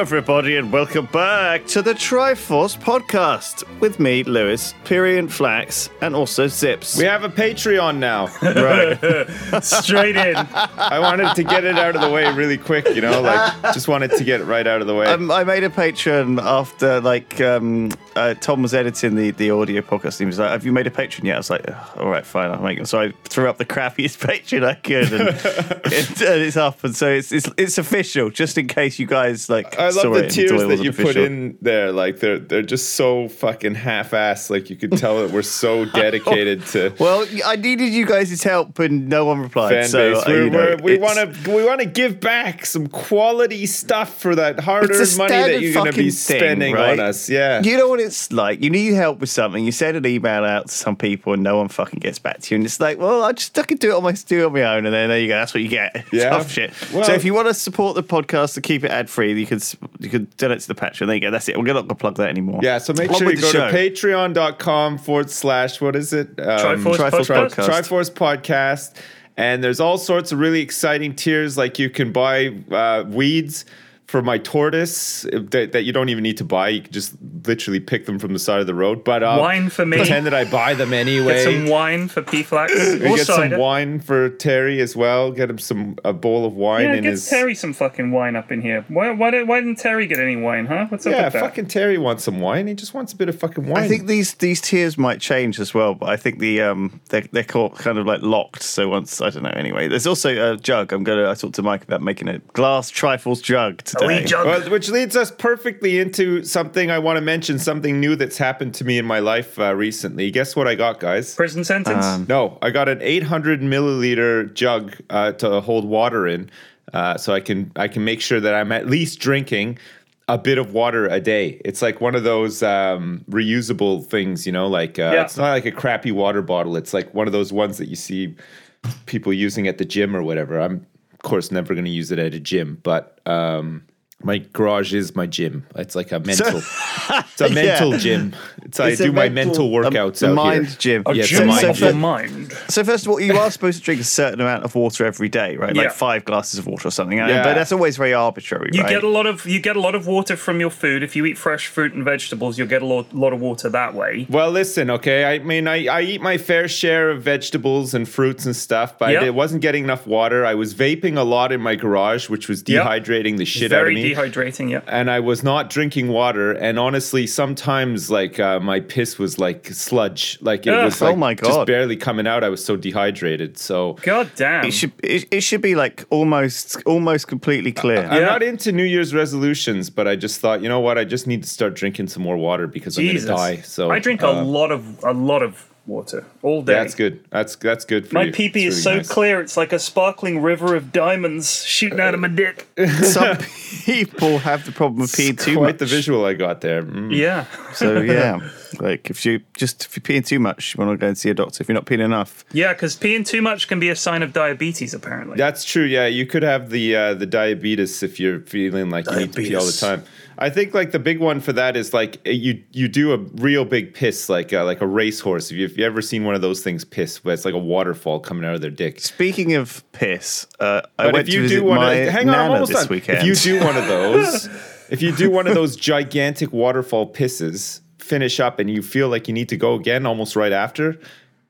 Everybody, and welcome back to the Triforce podcast with me, Lewis, Pyrion Flax, and also Sips. We have a Patreon now. right. Straight in. I wanted to get it out of the way really quick, you know, like just wanted to get it right out of the way. Um, I made a Patreon after, like, um, uh, Tom was editing the, the audio podcast. He was like, "Have you made a Patreon yet?" I was like, "All right, fine, I'll make it." So I threw up the crappiest Patreon I could, and, it, and it's up, and so it's, it's it's official. Just in case you guys like, I saw love the tears that you put in there. Like they're they're just so fucking half-assed. Like you could tell that we're so dedicated to Well, I needed you guys' help, and no one replied. fan so base. uh, We're, we're, we want to we want to give back some quality stuff for that hard-earned money that you're going to be fucking thing, spending right? on us. Yeah. You know what it's like. You need help with something. You send an email out to some people, and no one fucking gets back to you. And it's like, well, I just I can do it on my do it on my own, and then there you go. That's what you get. Yeah. Tough shit. Well- so if you want to support the podcast to keep it ad free, you could you could donate to the Patreon. There you go. That's it. We're not gonna plug that anymore. Yeah, so make Along sure you the go show. to patreon.com forward slash, what is it? Um, Triforce Triforce Podcast. Podcast. Triforce Podcast. And there's all sorts of really exciting tiers. Like you can buy uh, weeds for my tortoise that, that you don't even need to buy. You can just literally pick them from the side of the road. But uh, Wine for me. Pretend that I buy them anyway. Get some wine for P Flax. We Or get some wine for Terry as well. Get him some a bowl of wine Yeah, in get his. Terry some fucking wine up in here. Why, why, did, why didn't Terry get any wine, huh? What's up yeah, with that? fucking Terry wants some wine. He just wants a bit of fucking wine. I think these these tiers might change as well, but I think the um they're they're called kind of like locked. So once I don't know. Anyway, there's also a jug. I'm gonna. I talked to Mike about making a glass Triforce jug today. Wee. Well, which leads us perfectly into something I want to mention, something new that's happened to me in my life uh, recently. Guess what I got, guys? Prison sentence? Um, No, I got an 800 milliliter jug uh, to hold water in, uh, so I can I can make sure that I'm at least drinking a bit of water a day. It's like one of those um, reusable things, you know, like uh, Yeah. it's not like a crappy water bottle. It's like one of those ones that you see people using at the gym or whatever. I'm of course never going to use it at a gym, but um, my garage is my gym. It's like a mental, it's a mental gym. It's, I It's a do my mental- mental workouts a out mind here. gym. a yeah, it's a gym mind of gym. mind. So first of all, you are supposed to drink a certain amount of water every day, right? Yeah. Like five glasses of water or something. Yeah. But that's always very arbitrary, You right? get a lot of you get a lot of water from your food. If you eat fresh fruit and vegetables, you'll get a lot, lot of water that way. Well, listen, okay. I mean, I, I eat my fair share of vegetables and fruits and stuff, but Yeah. I wasn't getting enough water. I was vaping a lot in my garage, which was Yeah. dehydrating the shit out of Very me. Dehydrating. Yeah. and I was not drinking water. And honestly, sometimes like uh, my piss was like sludge, like it Ugh. was Oh like my just barely coming out. I was so dehydrated. So God damn. It should it, it should be like almost almost completely clear. I'm Yeah. not into New Year's resolutions, but I just thought, you know what? I just need to start drinking some more water because Jesus. I'm gonna die. So I drink uh, a lot of a lot of water all day. That's good. That's that's good for My you. pee pee is really so nice. clear; it's like a sparkling river of diamonds shooting out of my dick. Some people have the problem of peeing too Quite much. the visual I got there. Mm. Yeah. So yeah, like if you just if you're peeing too much, you want to go and see a doctor. If you're not peeing enough, Yeah, because peeing too much can be a sign of diabetes, apparently. That's true. Yeah, you could have the uh, the diabetes if you're feeling like you need to pee all the time. I think like the big one for that is like uh, you you do a real big piss like uh, like a racehorse. If you, if you ever seen one of those things piss, where it's like a waterfall coming out of their dick. speaking of piss, uh, I But went if you to do one, my of, hang on, I'm almost this done. weekend. If you do one of those, if you do one of those gigantic waterfall pisses, finish up and you feel like you need to go again almost right after,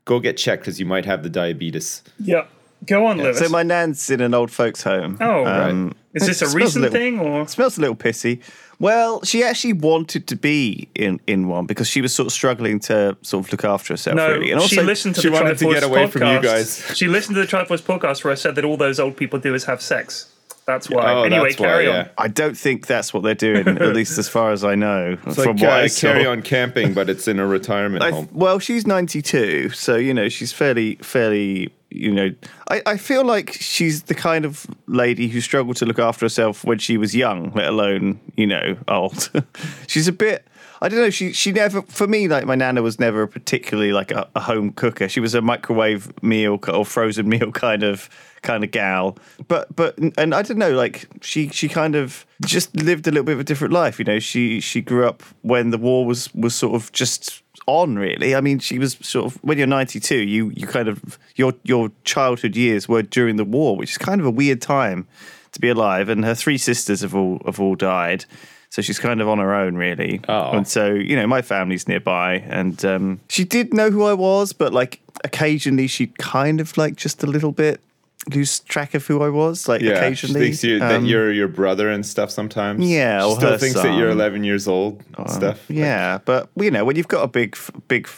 go get checked because you might have the diabetes. Yep. Go on, Lewis. So my nan's in an old folks' home. Oh, right. Is this a smells recent little- thing or? Smells a little pissy. Well, she actually wanted to be in, in one because she was sort of struggling to sort of look after herself, No, really. And also, she listened to she the wanted to get away podcast. from you guys. She listened to the Triforce podcast where I said that all those old people do is have sex. That's why. Oh, anyway, that's why, carry yeah. I don't think that's what they're doing, at least as far as I know. It's from like what uh, I carry on camping, but it's in a retirement I, home. well, she's 92, so you know she's fairly, fairly. You know, I, I feel like she's the kind of lady who struggled to look after herself when she was young, let alone you know old. she's a bit. I don't know. She she never for me like my nana was never particularly like a, a home cooker. She was a microwave meal or frozen meal kind of kind of gal. But but and I don't know. Like she she kind of just lived a little bit of a different life. You know, she she grew up when the war was was sort of just on really. I mean she was sort of when you're 92 you you kind of your your childhood years were during the war which is kind of a weird time to be alive. And her three sisters have all have all died. So she's kind of on her own really. Oh. and so you know my family's nearby and um, she did know who i was but like occasionally she'd kind of like just a little bit lose track of who i was like Yeah, occasionally she thinks you, that Um, you're your brother and stuff sometimes. Yeah, she still thinks that you're 11 years old and stuff. Yeah, but you know, when you've got a big, big,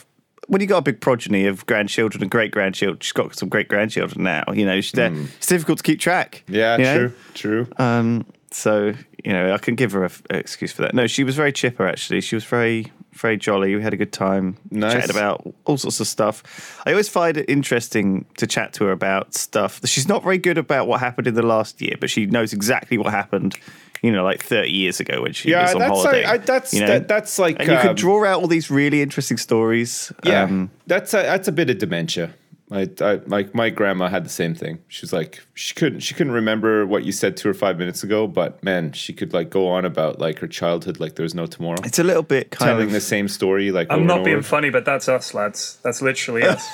when you've got a big progeny of grandchildren and great grandchildren, she's got some great grandchildren now. You know, she's, it's difficult to keep track. Yeah, you know? true, true. Um, so you know, I can give her an excuse for that. No, she was very chipper. Actually, she was very, very jolly. We had a good time Nice. chatting about all sorts of stuff. I always find it interesting to chat to her about stuff. She's not very good about what happened in the last year, but she knows exactly what happened. You know, like thirty years ago when she Yeah, was on that's holiday. like- I- that's- you know? that- that's like, and you um, can draw out all these really interesting stories. Yeah, Um, that's a, that's a bit of dementia. I, I like my grandma had the same thing. She was like she couldn't she couldn't remember what you said to her five minutes ago, but man, she could like go on about like her childhood like there was no tomorrow, it's a little bit kind telling of the same story like I'm over not and being funny, but that's us, lads. That's literally us.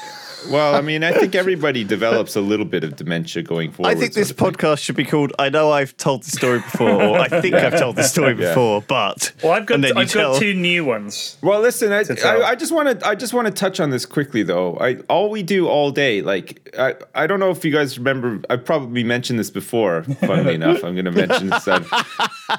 Well, I mean, I think everybody develops a little bit of dementia going forward. I think this sort thing. podcast should be called "I know I've told the story before," or "I think I've told the story Yeah. before," but Well, I've got and then you I've got tell- two new ones. Well, listen, I. I, I just want to I just want to touch on this quickly though. I all we do all day, like I, I don't know if you guys remember. I've probably mentioned this before. Funnily enough, I'm going to mention this. then.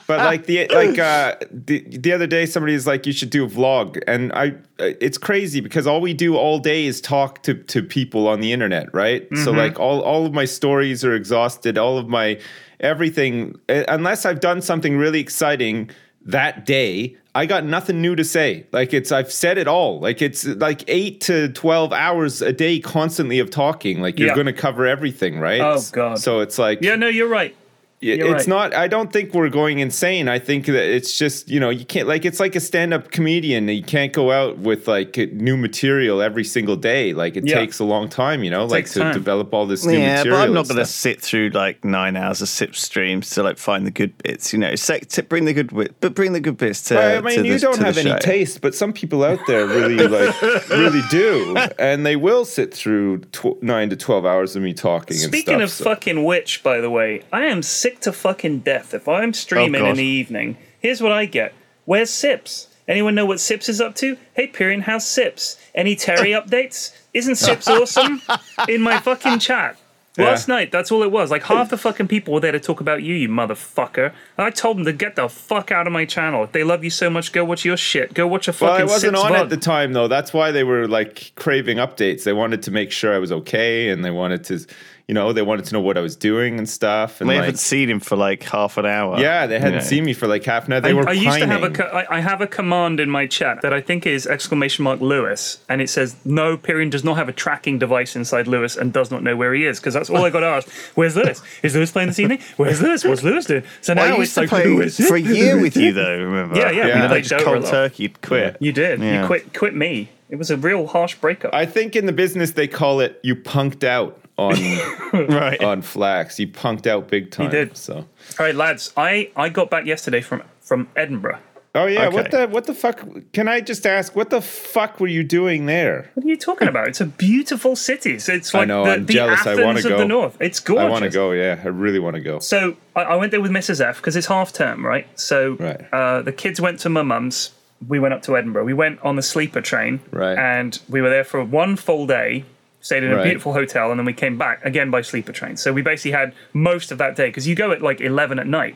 But like the like uh, the the other day, somebody somebody's like, you should do a vlog, and I it's crazy because all we do all day is talk to to people on the internet, right? So like all all of my stories are exhausted. All of my everything, uh, unless I've done something really exciting that day i got nothing new to say like it's i've said it all like it's like 8 to 12 hours a day constantly of talking like you're Yeah. going to cover everything right Oh, God. so it's like Yeah, no, you're right. It- you're it's right. not i don't think we're going insane i think that it's just you know you can't like it's like a stand-up comedian you can't go out with like new material every single day like it Yeah. takes a long time you know like to time. develop all this new Yeah, material but I'm not going to sit through like nine hours of sip streams to like find the good bits. You know, say, to bring the good wi- but bring the good bits to. I mean, to you the- don't have any taste, but some people out there really like really do, and they will sit through tw- nine to twelve hours of me talking. Speaking and of so- fucking which, by the way, I am sick to fucking death. If I'm streaming Oh, in the evening, here's what I get. Where's Sips? Anyone know what Sips is up to? Hey, Pyrion, how's Sips? Any Terry updates? Isn't Sips awesome? In my fucking chat. Last night, that's all it was. Like half the fucking people were there to talk about you, you motherfucker. And I told them to get the fuck out of my channel. If they love you so much, go watch your shit. Go watch a fucking well, I wasn't on at the time though. That's why they were like craving updates. They wanted to make sure I was okay, and they wanted to, you know, they wanted to know what I was doing and stuff. And They like, haven't seen him for like half an hour. yeah, they hadn't you know. seen me for like half an hour. They I, were I used to have a co- I, I have a command in my chat that I think is exclamation mark Lewis, and it says no. Pyrion does not have a tracking device inside Lewis and does not know where he is because that's all I got to ask. Where's Lewis? Is Lewis playing this evening? Where's Lewis? What's Lewis doing? So now I it's used to like play Lewis for a year with you though. Remember? Yeah, yeah, we And then played I just Dota cold lot. turkey quit. You did. Yeah. You quit. Quit me. It was a real harsh breakup. I think in the business they call it you punked out on Right. on Flax. You punked out big time. He did. So. all right, lads. I I got back yesterday from from Edinburgh. Oh yeah, what Okay. the what the fuck? Can I just ask what the fuck were you doing there? What are you talking about? It's a beautiful city. So it's I like know, the, I'm the jealous. I Athens wanna of go. the north. It's gorgeous. I want to go. Yeah, I really want to go. So I, I went there with Mrs. F because it's half term, right? So Right. Uh, the kids went to my mum's we went up to Edinburgh. We went on the sleeper train, Right. And we were there for one full day. Stayed in a Right. beautiful hotel, and then we came back again by sleeper train. So we basically had most of that day because you go at like eleven at night.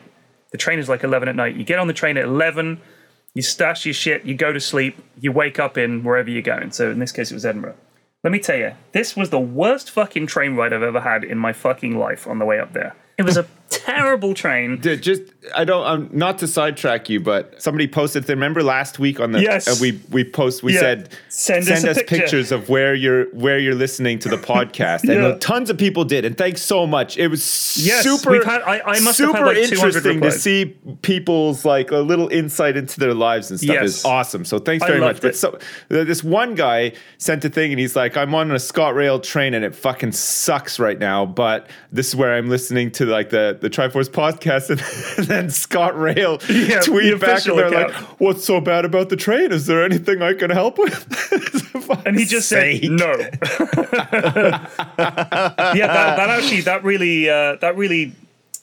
The train is like eleven at night. You get on the train at eleven. You stash your shit. You go to sleep. You wake up in wherever you're going. So in this case, it was Edinburgh. Let me tell you, this was the worst fucking train ride I've ever had in my fucking life on the way up there. It was a terrible train. Dude, just I don't um, not to sidetrack you, but somebody posted. Remember last week on the Yes. uh, we we post we Yeah. said Send us a picture." pictures of where you're where you're listening to the podcast, and Yeah. uh, tons of people did, and thanks so much. It was Yes, super. had- I- I must have super had, like, 200 interesting to see people's like a little insight into their lives and stuff. Yes. is awesome. So thanks very much. loved But so this one guy sent a thing, and he's like, "I'm on a ScotRail train, and it fucking sucks right now, but this is where I'm listening to like the the Triforce podcast." And then ScotRail Yeah, the tweet back, official and they're account. like, "What's so bad about the train? Is there anything I can help with?" and he just said no. yeah, that, that actually that really uh, that really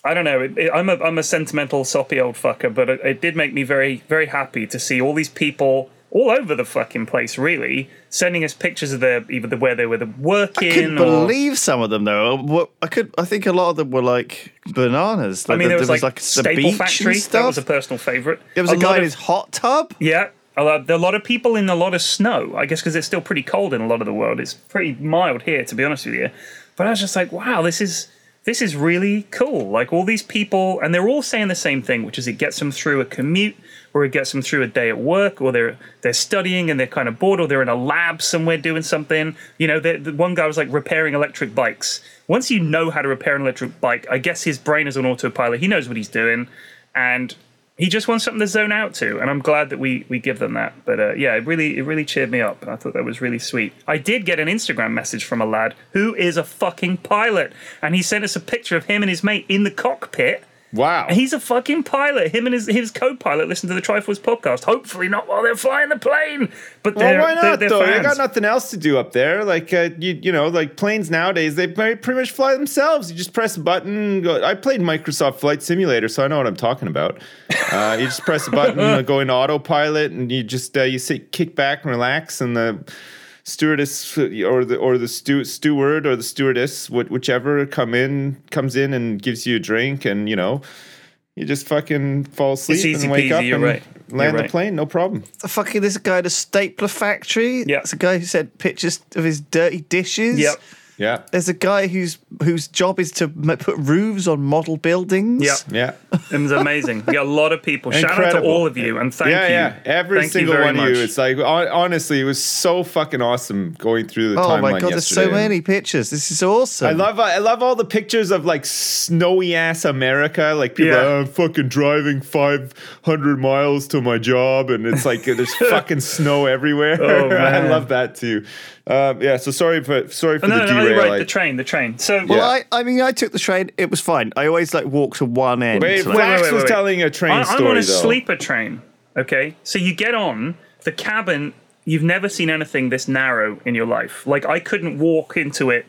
I don't know. It, it, I'm a I'm a sentimental soppy old fucker, but it, it did make me very very happy to see all these people all over the fucking place, really sending us pictures of their either the, where they were working. I couldn't or, believe some of them though. I could, I think a lot of them were like bananas. I Like, mean, there was, like, the Staple beach Factory. and That was a personal favorite. there was a, lot guy in his hot tub. Yeah. A lot, there a lot of people in a lot of snow. I guess because it's still pretty cold in a lot of the world. It's pretty mild here, to be honest with you. But I was just like, wow, this is this is really cool. Like all these people, and they're all saying the same thing, which is it gets them through a commute, or it gets them through a day at work, or they're they're studying and they're kind of bored, or they're in a lab somewhere doing something. You know, the, one guy was like repairing electric bikes. Once you know how to repair an electric bike, I guess his brain is on autopilot. He knows what he's doing, and he just wants something to zone out to, and I'm glad that we we give them that. But uh, yeah, it really it really cheered me up. I thought that was really sweet. I did get an Instagram message from a lad who is a fucking pilot, and he sent us a picture of him and his mate in the cockpit. Wow. He's a fucking pilot. Him and his his co-pilot listen to the Triforce podcast. Hopefully not while they're flying the plane, but Well, they're why they're, not they're though? They got nothing else to do up there. Like uh, you, you know, like planes nowadays, they pretty much fly themselves. You just press a button. Go, I played Microsoft Flight Simulator, so I know what I'm talking about. Uh, you just press a button, go into autopilot, and you just uh, you sit, kick back and relax, and the stewardess or the or the stu- steward or the stewardess, wh- whichever, come in comes in and gives you a drink, and you know. You just fucking fall asleep easy and wake peasy, up you're and right. land You're the right. plane, no problem. The fucking this guy at a stapler factory. Yeah. It's a guy who sent pictures of his dirty dishes. Yep. Yeah, There's a guy whose whose job is to m- put roofs on model buildings. Yeah. yeah. It was amazing. We got a lot of people. Shout out to all of you and thank yeah, you. yeah. Every Thank single one of you. It's like honestly, it was so fucking awesome going through the Oh timeline my god, there's so many pictures. This is awesome. I love I love all the pictures of like snowy ass America. Like people, Yeah. are, oh, I'm fucking driving 500 miles to my job, and it's like there's fucking snow everywhere. Oh, I love that too. Um, yeah, so sorry for sorry for Oh, no, the no, no, derail. you're right. The train, the train. So, Well, Yeah. I, I mean, I took the train. It was fine. I always like walk to one end. Wait, So, wait, like- Flax wait, was wait. telling a train I, story I'm on a though. sleeper train. Okay, so you get on the cabin. You've never seen anything this narrow in your life. Like I couldn't walk into it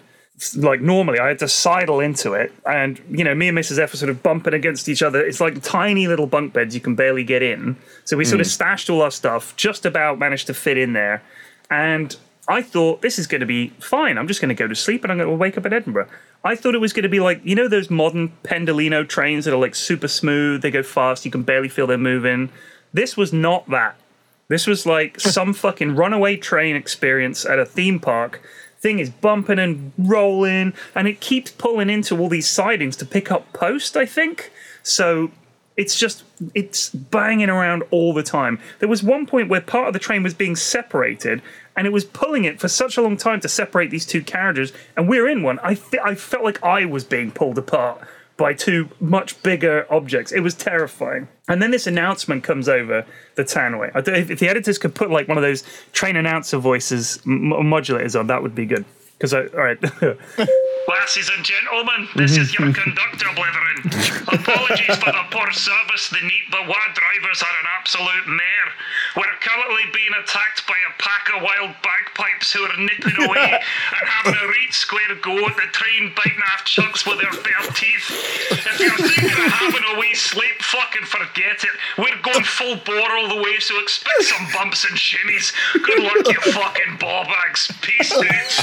like normally. I had to sidle into it, and you know, me and Mrs. F were sort of bumping against each other. It's like tiny little bunk beds you can barely get in. So we sort Hmm. of stashed all our stuff, just about managed to fit in there, and. I thought this is going to be fine. I'm just going to go to sleep and I'm going to wake up in Edinburgh. I thought it was going to be like you know those modern Pendolino trains that are like super smooth. They go fast. You can barely feel they're moving. This was not that. This was like some fucking runaway train experience at a theme park. Thing is bumping and rolling, and it keeps pulling into all these sidings to pick up post. I think so. It's just it's banging around all the time. There was one point where part of the train was being separated, and it was pulling it for such a long time to separate these two carriages. And we're in one. I fe- I felt like I was being pulled apart by two much bigger objects. It was terrifying. And then this announcement comes over the tannoy. I if, if the editors could put like one of those train announcer voices m- modulators on, that would be good. Because all right. Lasses and gentlemen, this is your conductor, blithering. Apologies for the poor service. The neat but wad drivers are an absolute mare. We're currently being attacked by a pack of wild bagpipes who are nipping away and having a right square go at the train, biting off chunks with their bare teeth. If you're thinking of having a wee sleep, fucking forget it. We're going full bore all the way, so expect some bumps and shimmies. Good luck, you fucking ball bags. Peace, dudes.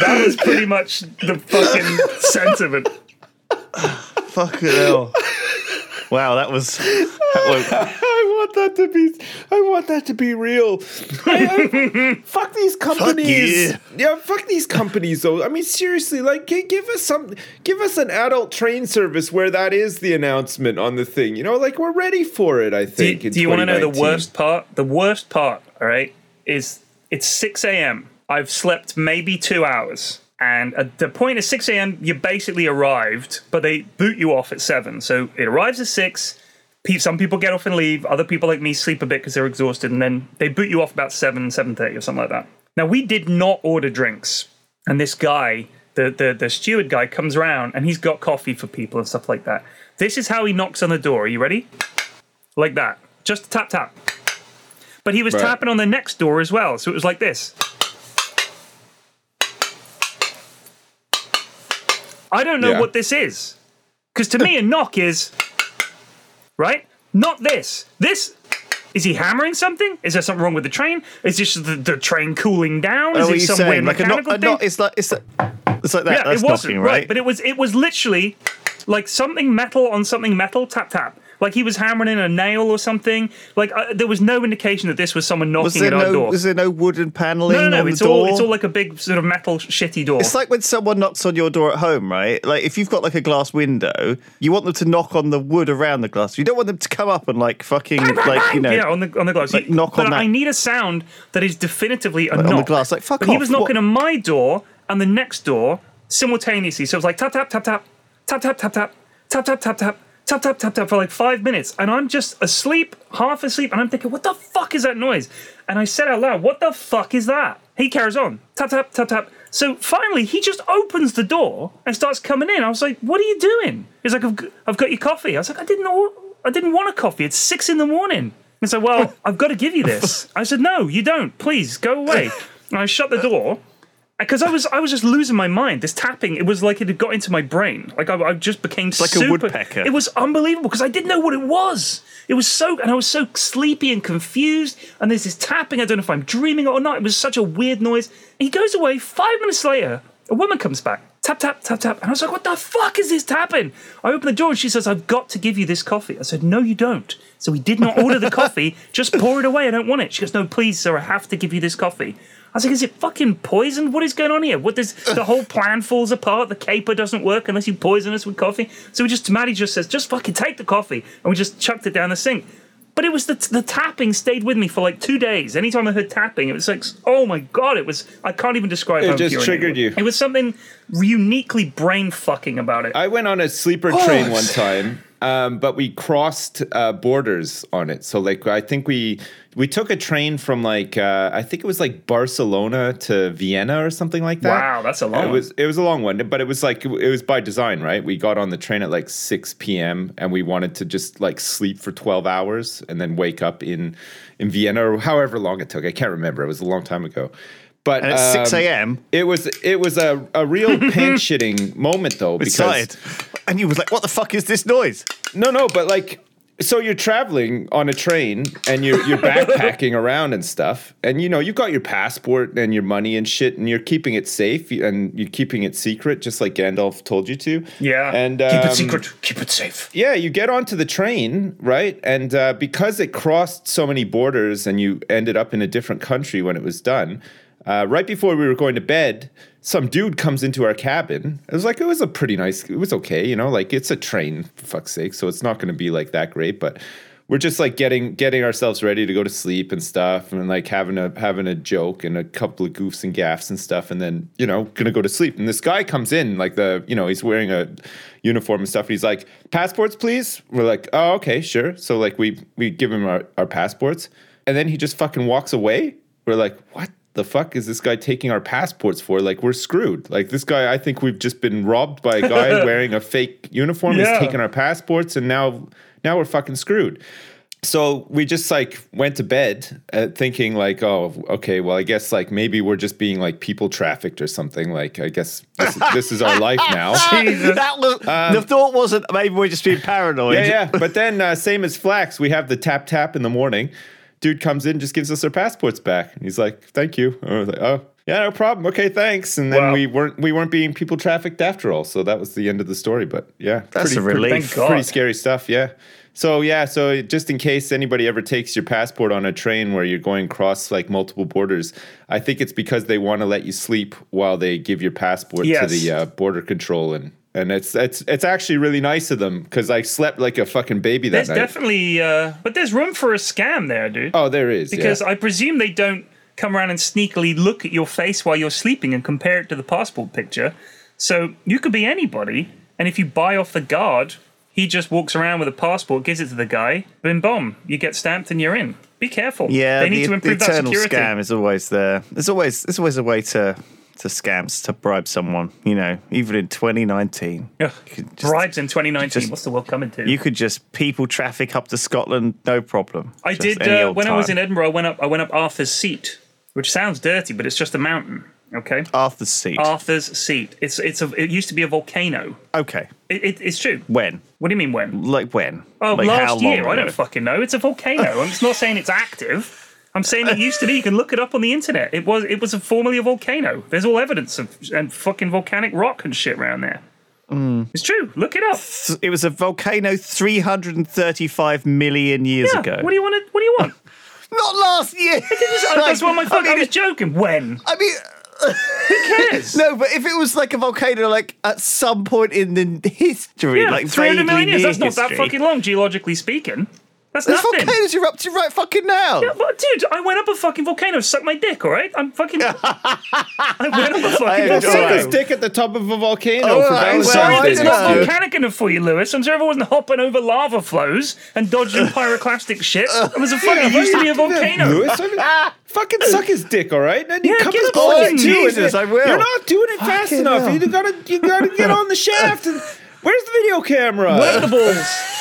that was pretty much the fucking sentiment. Fucking hell. Wow, that was. That was I want that to be. I want that to be real. I- I- fuck these companies. yeah. yeah, fuck these companies. Though I mean, seriously, like, gi- give us some, give us an adult train service where that is the announcement on the thing. You know, like we're ready for it. I think. in do you want to know the worst part? The worst part, all right, is it's 6 a.m. I've slept maybe two hours. And at the point of 6 a.m., you basically arrived, but they boot you off at 7. So it arrives at 6. Some people get off and leave. Other people like me sleep a bit because they're exhausted. And then they boot you off about 7, 7.30 or something like that. Now, we did not order drinks. And this guy, the, the, the steward guy, comes around and he's got coffee for people and stuff like that. This is how he knocks on the door. Are you ready? like that. Just tap tap. But he was Right. tapping on the next door as well, so it was like this. I don't know Yeah. what this is. Because to me, a knock is, right? Not this. This, is he hammering something? Is there something wrong with the train? Is this the, the train cooling down? Oh, Is are it some weird Like a mechanical knock, a thing? knock, it's like it's, like- it's like that. yeah, That's it wasn't knocking, right? right? but it was it was literally like something metal on something metal, tap tap. Like he was hammering in a nail or something. Like uh, there was no indication that this was someone was knocking there at our no door. was there no wooden paneling no, no, no. It's all door? it's all like a big sort of metal shitty door. It's like when someone knocks on your door at home, right? Like if you've got like a glass window, you want them to knock on the wood around the glass. You don't want them to come up and like fucking like you know yeah, on the on the glass. like knock but on I that- need a sound that is definitively a knock on the glass, like, fuck But he was knocking what- on my door and the next door simultaneously. So it was like tap tap tap tap tap tap tap tap tap tap tap tap tap tap tap tap for like five minutes, and I'm just asleep, half asleep, and I'm thinking, what the fuck is that noise? And I said out loud, what the fuck is that? He carries on tap tap tap tap. So finally, he just opens the door and starts coming in. I was like, "What are you doing?" He's like, "I've, I've got your coffee." I was like, "I didn't know. I didn't want a coffee. It's six in the morning." He said, "Well, I've got to give you this." I said, "No, you don't. Please go away." And I shut the door because I was I was just losing my mind. This tapping, it was like it had got into my brain. Like I, I just became like a super, woodpecker. It was unbelievable because I didn't know what it was. It was so, and I was so sleepy and confused. And there's this tapping. I don't know if I'm dreaming or not. It was such a weird noise. He goes away. Five minutes later, a woman comes back. Tap tap tap tap. And I was like, "What the fuck is this tapping?" I open the door and she says, "I've got to give you this coffee." I said, "No, you don't." So we did not order the coffee. Just pour it away. I don't want it. She goes, "No, please, sir. I have to give you this coffee." I was like, is it fucking poisoned? What is going on here? What does the whole plan falls apart? The caper doesn't work unless you poison us with coffee. So we just Maddie just says, just fucking take the coffee, and we just chucked it down the sink. But it was the the tapping stayed with me for like two days. Anytime I heard tapping, it was like, oh my god, it was. I can't even describe. It just triggered you. It was something uniquely brain fucking about it. I went on a sleeper train one time, um, but we crossed uh, borders on it. So like I think we we took a train from like uh, I think it was like Barcelona to Vienna or something like that. Wow, that's a long It one. was it was a long one, but it was like it was by design, right? We got on the train at like six p.m. and we wanted to just like sleep for twelve hours and then wake up in in Vienna or however long it took. I can't remember. It was a long time ago. But And at 6 um, a.m. It was it was a, a real pants shitting moment though it because and you was like, "What the fuck is this noise?" no, no, but like, so you're traveling on a train and you're you're backpacking around and stuff, and you know you've got your passport and your money and shit, and you're keeping it safe and you're keeping it secret, just like Gandalf told you to. yeah, and keep um, it secret, keep it safe. Yeah, you get onto the train, right? And uh, because it crossed so many borders and you ended up in a different country when it was done, uh, right before we were going to bed, some dude comes into our cabin. It was like, it was a pretty nice, it was okay, you know, like it's a train, for fuck's sake. So it's not going to be like that great, but we're just like getting getting ourselves ready to go to sleep and stuff and like having a having a joke and a couple of goofs and gaffs and stuff and then you know gonna go to sleep and this guy comes in like the you know he's wearing a uniform and stuff and he's like passports please we're like oh okay sure so like we we give him our, our passports and then he just fucking walks away we're like what the fuck is this guy taking our passports for like we're screwed like this guy i think we've just been robbed by a guy wearing a fake uniform Yeah. he's taking our passports and now now we're fucking screwed so we just like went to bed uh, thinking like, oh, okay, well, I guess like maybe we're just being like people trafficked or something. Like, I guess this, this is our life now. that was the thought wasn't maybe we're just being paranoid. Yeah, yeah. But then, uh, same as Flax, we have the tap tap in the morning. Dude comes in, just gives us our passports back. And he's like, "Thank you." And I was like, "Oh, yeah, no problem. Okay, thanks." And then Wow. we weren't we weren't being people trafficked after all. So that was the end of the story. But yeah, That's a relief. Thank God. Pretty scary stuff. Yeah. So yeah, so just in case anybody ever takes your passport on a train where you're going across like multiple borders, I think it's because they want to let you sleep while they give your passport to the uh, border control and. And it's it's it's actually really nice of them because I slept like a fucking baby that There's night. definitely, uh, but there's room for a scam there, dude. Oh, there is. because yeah. I presume they don't come around and sneakily look at your face while you're sleeping and compare it to the passport picture. So you could be anybody, and if you buy off the guard, he just walks around with a passport, gives it to the guy, boom, boom, you get stamped and you're in. Be careful. Yeah, they need the, to improve the that security. scam is always there. There's always there's always a way to to scams to bribe someone. You know, even in 2019, Ugh, you could just- bribes in 2019. just- What's the world coming to? you could just people traffic up to Scotland, no problem. I Just did uh, when I was in Edinburgh. I went up. I went up Arthur's Seat, which sounds dirty, but it's just a mountain. Okay, Arthur's seat. Arthur's Seat. It's it's a. It used to be a volcano. okay, It, it, it's true. when? What do you mean when? Like when? Oh, like last year. I don't fucking know. It's a volcano. I'm just not saying it's active. I'm saying it used to be. You can look it up on the internet. It was it was a formerly a volcano. There's all evidence of and fucking volcanic rock and shit around there. Mm. It's true. Look it up. It was a volcano 335 million years Yeah. ago. What do you want? To, what do you want? Not last year. That's what my. I, mean, was joking. When? I mean, Who cares? no, but if it was like a volcano, like at some point in the history, Yeah, like 300 million years. That's not that fucking long, geologically speaking. That's There's nothing. volcanoes erupting right fucking now. Yeah, but dude, I went up a fucking volcano, suck my dick, all right? I'm fucking. I went up a fucking enjoy Suck volcano. his dick at the top of a volcano Oh, for right, I'm Valentine's well, sorry I it's don't not volcanic enough for you, Lewis. I'm sorry if I wasn't hopping over lava flows and dodging pyroclastic shit. It was a fucking. It used to be a volcano. Lewis, I mean, fucking suck his dick, all right? And he Yeah, comes get close fucking you. Jesus, I will. You're not doing it fast enough. hell. You gotta, you gotta get on the shaft. And where's the video camera? Work the balls.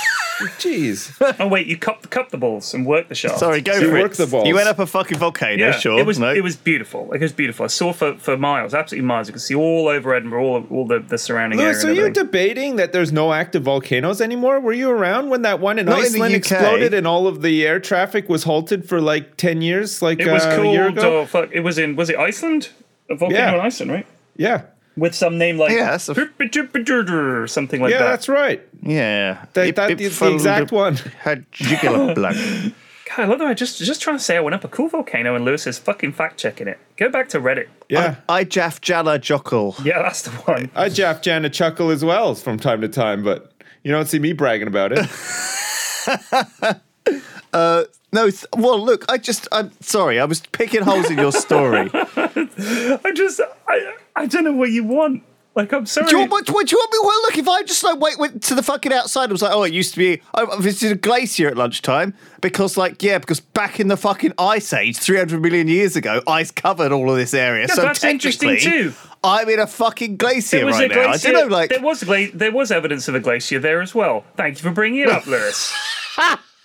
Jeez. Oh wait, you cup cup the balls and work the shaft. Sorry, go So for you it. the balls. You went up a fucking volcano, Yeah, sure. it was no. it was beautiful. It was beautiful. I saw for, for miles, absolutely miles. You could see all over Edinburgh, all all the, the surrounding Lewis, area. are you everything. debating that there's no active volcanoes anymore? Were you around when that one in Not Iceland UK. exploded and all of the air traffic was halted for like 10 years? Like It was uh, a year called. ago? Oh fuck! It was in. Was it Iceland? A volcano Yeah. in Iceland, right? Yeah. With some name like Yeah, that's a- or something like Yeah, that. Yeah, that's right. yeah. That, that is the exact one. Had jugular blood. God, I love that. I just just trying to say I went up a cool volcano and Lewis is fucking fact checking it. Go back to Reddit. Yeah. I Jaff Jalla Jockle. Yeah, that's the one. I Jaff Jana chuckle as well from time to time, but you don't see me bragging about it. Uh, No, th- well, look, I just, I'm sorry, I was picking holes in your story. I just I I don't know what you want. Like I'm sorry. you want, what, what do you want me? Well, look, if I just like wait, went to the fucking outside, I was like, oh, it used to be. I visited a glacier at lunchtime because, like, yeah, because back in the fucking ice age, 300 million years ago, ice covered all of this area. Yeah, so that's interesting too. I'm in a fucking glacier There was right a now. I don't know, like, there was gla- there was evidence of a glacier there as well. Thank you for bringing it up, Lewis.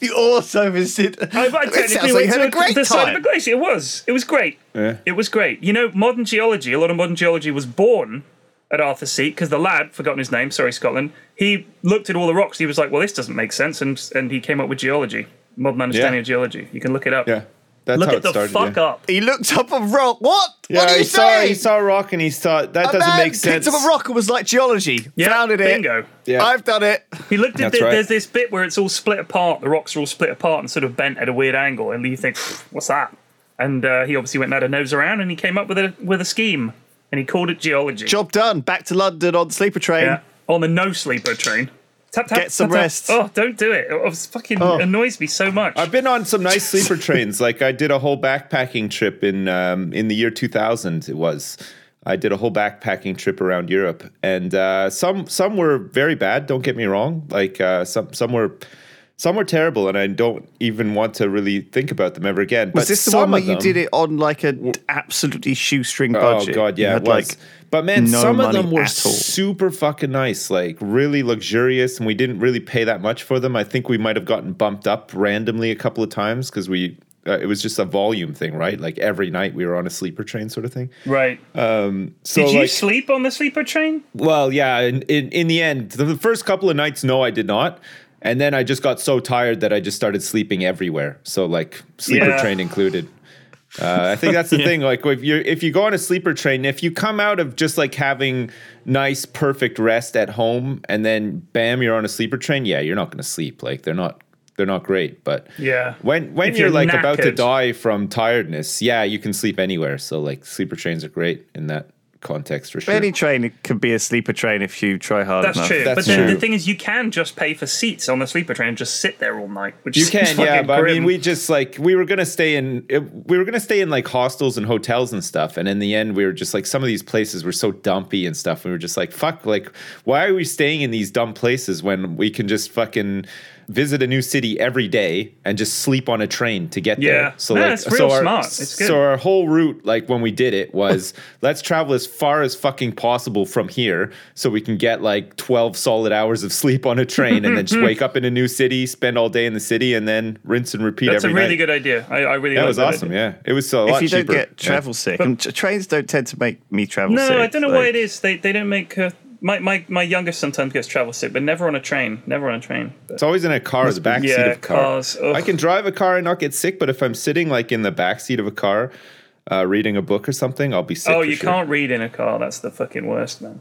you also visited. I, I it technically sounds like you went had to a great the side of a glacier. It was. It was great. It was great. You know, modern geology. A lot of modern geology was born at Arthur's Seat because the lad, forgotten his name, sorry, Scotland. He looked at all the rocks. He was like, "Well, this doesn't make sense," and and he came up with geology, modern understanding Yeah. of geology. You can look it up. Yeah. That's Look how at it the started. fuck yeah. up. He looked up a rock. What? Yeah, what are you he saw saying? he saw a rock and he thought that A doesn't man make sense. Picked up a rock and was like geology. Yeah, Founded it. bingo. Yeah. I've done it. He looked at That's the, right. there's this bit where it's all split apart. The rocks are all split apart and sort of bent at a weird angle, and you think, "What's that?" And uh, he obviously went and had a nose around, and he came up with a with a scheme, and he called it geology. Job done. Back to London on the sleeper train. Yeah, on the no sleeper train. Tap, tap, Get some tap, tap. rest. Oh, don't do it. It was fucking annoys me so much. I've been on some nice sleeper trains. Like I did a whole backpacking trip in um, in the year 2000. It was. I did a whole backpacking trip around Europe, and uh, some some were very bad. Don't get me wrong. Like uh, some some were Some were terrible, and I don't even want to really think about them ever again. Was but this the some one where of you did it on like an absolutely shoestring budget? Oh god, You yeah, it was. like, but man, no some of them were super fucking nice, like really luxurious, and we didn't really pay that much for them. I think we might have gotten bumped up randomly a couple of times because we. Uh, it was just a volume thing, right? Like every night we were on a sleeper train, sort of thing. Right. So Did you like, sleep on the sleeper train? well, yeah. In, in in the end, the first couple of nights, no, I did not. And then I just got so tired that I just started sleeping everywhere. So like sleeper Yeah. train included. Uh, I think that's the thing. Like if you if you go on a sleeper train, if you come out of just like having nice, perfect rest at home, and then bam, you're on a sleeper train. Yeah, you're not going to sleep. Like they're not they're not great. But Yeah. when when you're, you're like about to die from tiredness, yeah, you can sleep anywhere. So like sleeper trains are great in that context for sure. Any train could be a sleeper train if you try hard That's enough. true. That's but then true. the thing is, you can just pay for seats on the sleeper train and just sit there all night. Which You can, yeah, fucking but I mean, we just like we were gonna stay in, we were gonna stay in like hostels and hotels and stuff, and in the end, we were just like some of these places were so dumpy and stuff. We were just like, fuck, like why are we staying in these dumb places when we can just fucking visit a new city every day and just sleep on a train to get Yeah. there? So No, like, it's real so our, smart. It's good. So our whole route, like when we did it, was let's travel as far as fucking possible from here, so we can get like twelve solid hours of sleep on a train, and then just wake up in a new city, spend all day in the city, and then rinse and repeat That's a really night. good idea. I, I really That like was that awesome. idea. Yeah, it was a lot if you cheaper. don't get Yeah. travel sick, and t- trains don't tend to make me travel sick. No, sick. I don't know like- why it is. They they don't make. Uh, my, my my youngest sometimes gets travel sick, but never on a train. Never on a train. But It's always in a car, the back seat Yeah, of a car. cars, ugh. I can drive a car and not get sick, but if I'm sitting like in the back seat of a car, uh, reading a book or something, I'll be sick. oh, you sure. can't read in a car. That's the fucking worst, man.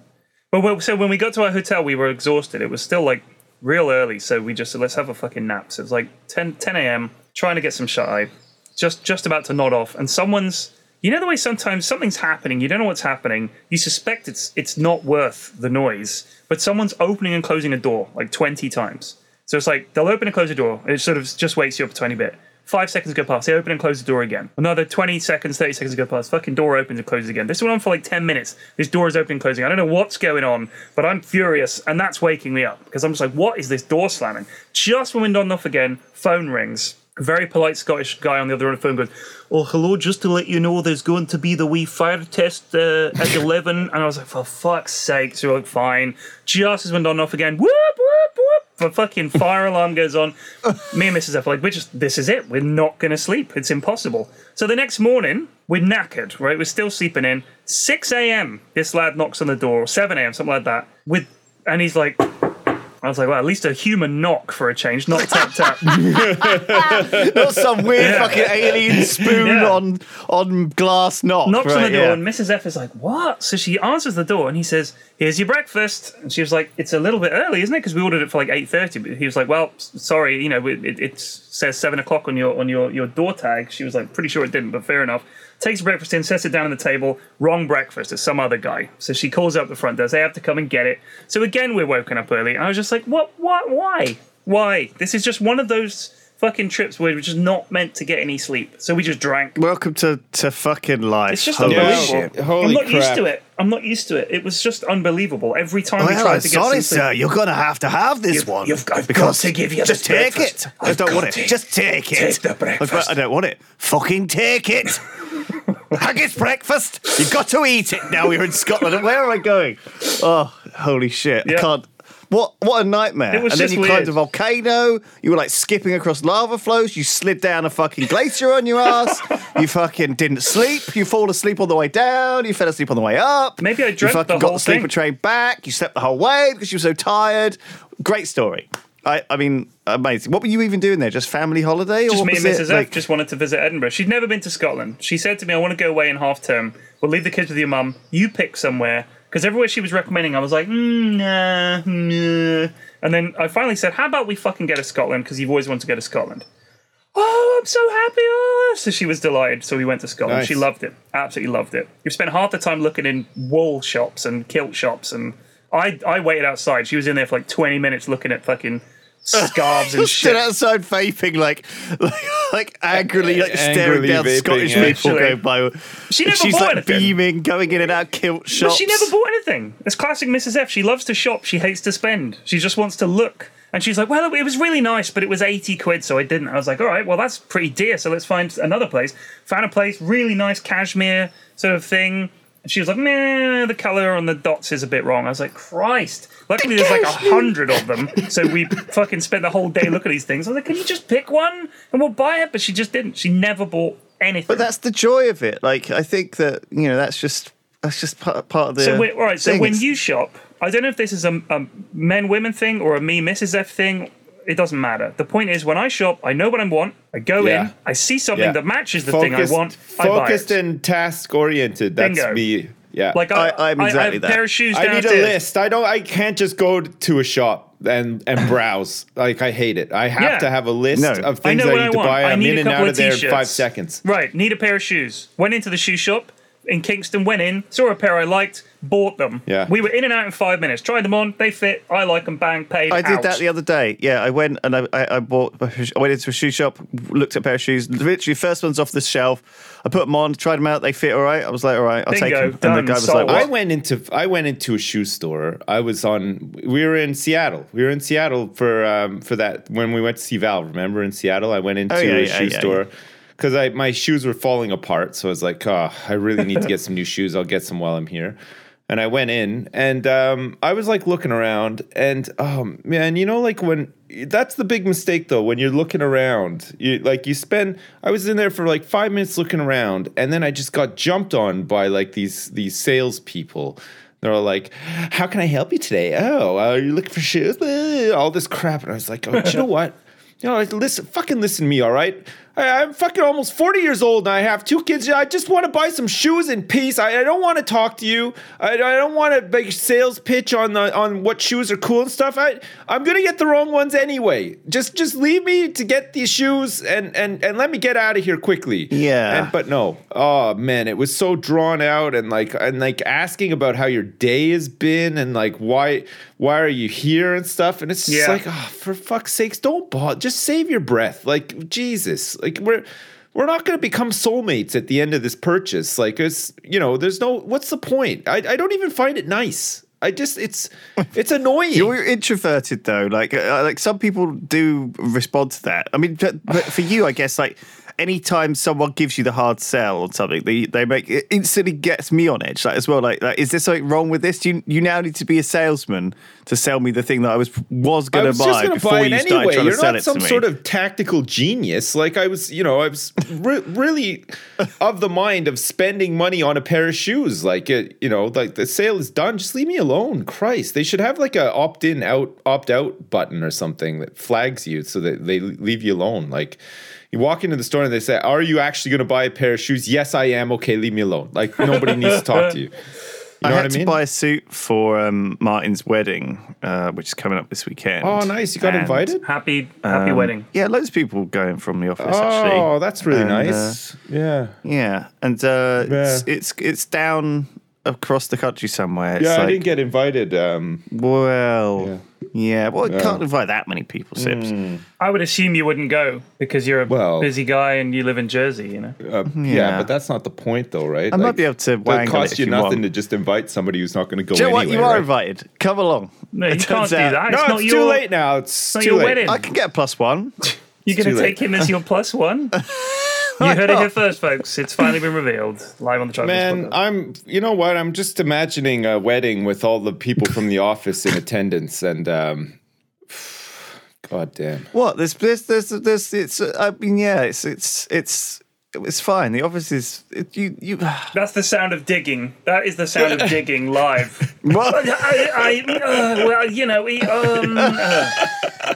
But well, so when we got to our hotel, we were exhausted. It was still like real early, so we just said, let's have a fucking nap. So it was like 10, 10 a.m. Trying to get some shut eye, just just about to nod off, and someone's. You know the way sometimes something's happening, you don't know what's happening. You suspect it's it's not worth the noise, but someone's opening and closing a door like twenty times. So it's like they'll open and close the door, it sort of just wakes you up a tiny bit. Five seconds go past, they open and close the door again. Another 20 seconds, 30 seconds go past, fucking door opens and closes again. This went on for like 10 minutes. This door is opening and closing. I don't know what's going on, but I'm furious, and that's waking me up because I'm just like, what is this door slamming? Just when we're done off again, phone rings. Very polite Scottish guy on the other end of the phone goes, Oh, hello, just to let you know there's going to be the wee fire test uh, at 11. and I was like, For fuck's sake. So we're like, Fine. Just as we're done off again, whoop, whoop, whoop. The fucking fire alarm goes on. Me and Mrs. F are like, We're just, this is it. We're not going to sleep. It's impossible. So the next morning, we're knackered, right? We're still sleeping in. 6 a.m., this lad knocks on the door, 7 a.m., something like that. With, and he's like, I was like, well, at least a human knock for a change, not tap tap. Not some weird Yeah. fucking alien spoon Yeah. on on glass knock. knocks on right, the door, yeah. and Mrs. F is like, "What?" So she answers the door, and he says, "Here's your breakfast." And she was like, "It's a little bit early, isn't it? Because we ordered it for like 8.30. But he was like, "Well, s- sorry, you know, it, it, it says seven o'clock on your on your your door tag." She was like, "Pretty sure it didn't, but fair enough." Takes breakfast in, sets it down on the table. Wrong breakfast. It's some other guy. So she calls up the front desk. They have to come and get it. So again, we're woken up early. I was just like, "What? What? Why? Why? This is just one of those." Fucking trips where we're just not meant to get any sleep, so we just drank. Welcome to, to fucking life. It's just Holy unbelievable. shit. Holy I'm not used to it. I'm not used to it. It was just unbelievable. Every time we tried to get sorry, some sir. You're gonna have to have this You've- one. you've got- I've because got to give you just take breakfast. it. I don't want it. Just take it. take the I- breakfast. I don't want it. Fucking take it. Haggis breakfast. You've got to eat it. Now we're in Scotland. Where am I going? Oh, holy shit! I can't. What what a nightmare! And then you climbed a volcano. You were like skipping across lava flows. You slid down a fucking glacier on your ass. you fucking didn't sleep. You fall asleep on the way down. You fell asleep on the way up. Maybe I You fucking the got the sleeper thing. train back. You slept the whole way because you were so tired. Great story. I, I mean, amazing. What were you even doing there? Just family holiday? or Just me and Mrs. F Like- just wanted to visit Edinburgh. She'd never been to Scotland. She said to me, I want to go away in half term. We'll leave the kids with your mum. You pick somewhere. Because everywhere she was recommending, I was like, mm, nah, nah. And then I finally said, how about we fucking go to Scotland? Because you've always wanted to go to Scotland. Oh, I'm so happy. Oh. So she was delighted. So we went to Scotland. Nice. She loved it. Absolutely loved it. We spent half the time looking in wool shops and kilt shops. And I, I waited outside. She was in there for like 20 minutes looking at fucking scarves and stood shit. outside vaping, like, like, like angrily, like staring down vaping, Scottish yeah. people going by. She never She's bought like anything. beaming, going in and out kilt shops. But she never bought anything. It's classic Mrs. F. She loves to shop. She hates to spend. She just wants to look And she's like, well, it was really nice, but it was 80 quid, so I didn't. I was like, all right, well, that's pretty dear, so let's find another place. Found a place, really nice cashmere sort of thing. And she was like, nah, the color on the dots is a bit wrong. I was like, Christ. Luckily, there's like a hundred of them. So we fucking spent the whole day looking at these things. I was like, can you just pick one and we'll buy it? But she just didn't. She never bought anything. But that's the joy of it. Like I think that you know that's just that's just part, part of the. So, wait, all right. So thing. when you shop, I don't know if this is a, a men women thing or a me Mrs F thing. It doesn't matter. The point is, when I shop, I know what I want. I go Yeah. in, I see something Yeah. that matches the thing I want. Focused I buy it. and task oriented. That's Bingo. me. Yeah. like I, I- I'm I- I have that. a pair of shoes I need a list. I don't. I can't just go to a shop and and browse. Like I hate it. I have Yeah. to have a list No. of I things know I what need I to want. buy. I I'm need in a and couple out of of there in t-shirts. five seconds. Right, need a pair of shoes. Went into the shoe shop in Kingston, went in, saw a pair I liked, bought them. Yeah. We were in and out in five minutes. Tried them on, they fit, I like them, bang, paid. I did out. that the other day. Yeah, I went and I, I, I bought. I went into a shoe shop, looked at a pair of shoes. Literally, first ones off the shelf. I put them on, tried them out. They fit all right. I was like, all right, I'll take them. done, and the guy was sold. like, I went into I went into a shoe store. I was on. We were in Seattle. We were in Seattle for um, for that when we went to see Val. Remember in Seattle, I went into Oh, yeah, a yeah, shoe yeah, store because I my shoes were falling apart. So I was like, oh, I really need to get some new shoes. I'll get some while I'm here. And I went in and um, I was like looking around and oh man, you know, like when that's the big mistake though, when you're looking around, you like you spend I was in there for like five minutes looking around and then I just got jumped on by like these these salespeople. They're all like, How can I help you today? Oh, are you looking for shoes? All this crap. And I was like, Oh, you know what? You know, like, listen, fucking listen to me, all right? I, I'm fucking almost 40 years old and I have two kids. I just want to buy some shoes in peace. I, I don't want to talk to you. I, I don't want to make a sales pitch on the, on what shoes are cool and stuff. I, I'm going to get the wrong ones anyway. Just just leave me to get these shoes and, and, and let me get out of here quickly. Yeah. And, but no. Oh, man, it was so drawn out and like and like asking about how your day has been and like why why are you here and stuff. And it's just Yeah. like, oh, for fuck's sakes, don't bother. Just save your breath. Like Jesus, like we're we're not going to become soulmates at the end of this purchase. Like it's you know, there's no. What's the point? I I don't even find it nice. I just it's it's annoying. You're introverted though. Like, uh, like some people do respond to that. I mean, but, but for you, I guess, like anytime someone gives you the hard sell on something, they they make it instantly gets me on edge. Like as well. Like, like is there something wrong with this? Do you you now need to be a salesman to sell me the thing that I was was going to buy before buy you it started trying You're to sell not it some to me? Some sort of tactical genius. Like I was, you know, I was re- really of the mind of spending money on a pair of shoes. Like it, you know, like the sale is done. Just leave me alone. Christ, they should have like a opt in, out, opt out button or something that flags you so that they leave you alone. Like. You walk into the store and they say, "Are you actually going to buy a pair of shoes?" Yes, I am. Okay, leave me alone. Like nobody needs to talk to you. You know I had what I mean? to buy a suit for um, Martin's wedding, uh, which is coming up this weekend. oh, nice! You got And, invited. Happy, happy um, wedding. Yeah, loads of people going from the office. actually. Oh, that's really And, uh, nice. yeah. Yeah, and uh, It's, Yeah. it's it's down across the country somewhere. It's Yeah, I didn't get invited. Um, Well, yeah. Yeah, well, it Yeah. can't invite that many people, Sips. I would assume you wouldn't go because you're a Well- busy guy and you live in Jersey, you know? uh, yeah. Yeah. but that's not the point, though, right? I might be able to It wangle cost it if you you nothing want. to just invite somebody who's not going to go Do you anyway. what? You are right? invited. Come along. No, you It can't do out- that. No, it's it's, not too late now. It's not too your late. wedding. I can get a plus one. You're going too to late. take him as your plus one? you heard it here first, folks. It's finally been revealed live on the Travis Man, podcast. I'm. You know what? I'm just imagining a wedding with all the people from the office in attendance, and um, God damn. What? There's, there's, there's, there's it's. Uh, I mean, yeah. It's, it's, it's, it's fine. The office is. It, you, you. That's the sound of digging. That is the sound of digging live. What? I, I, uh, well, you know, we, um, uh,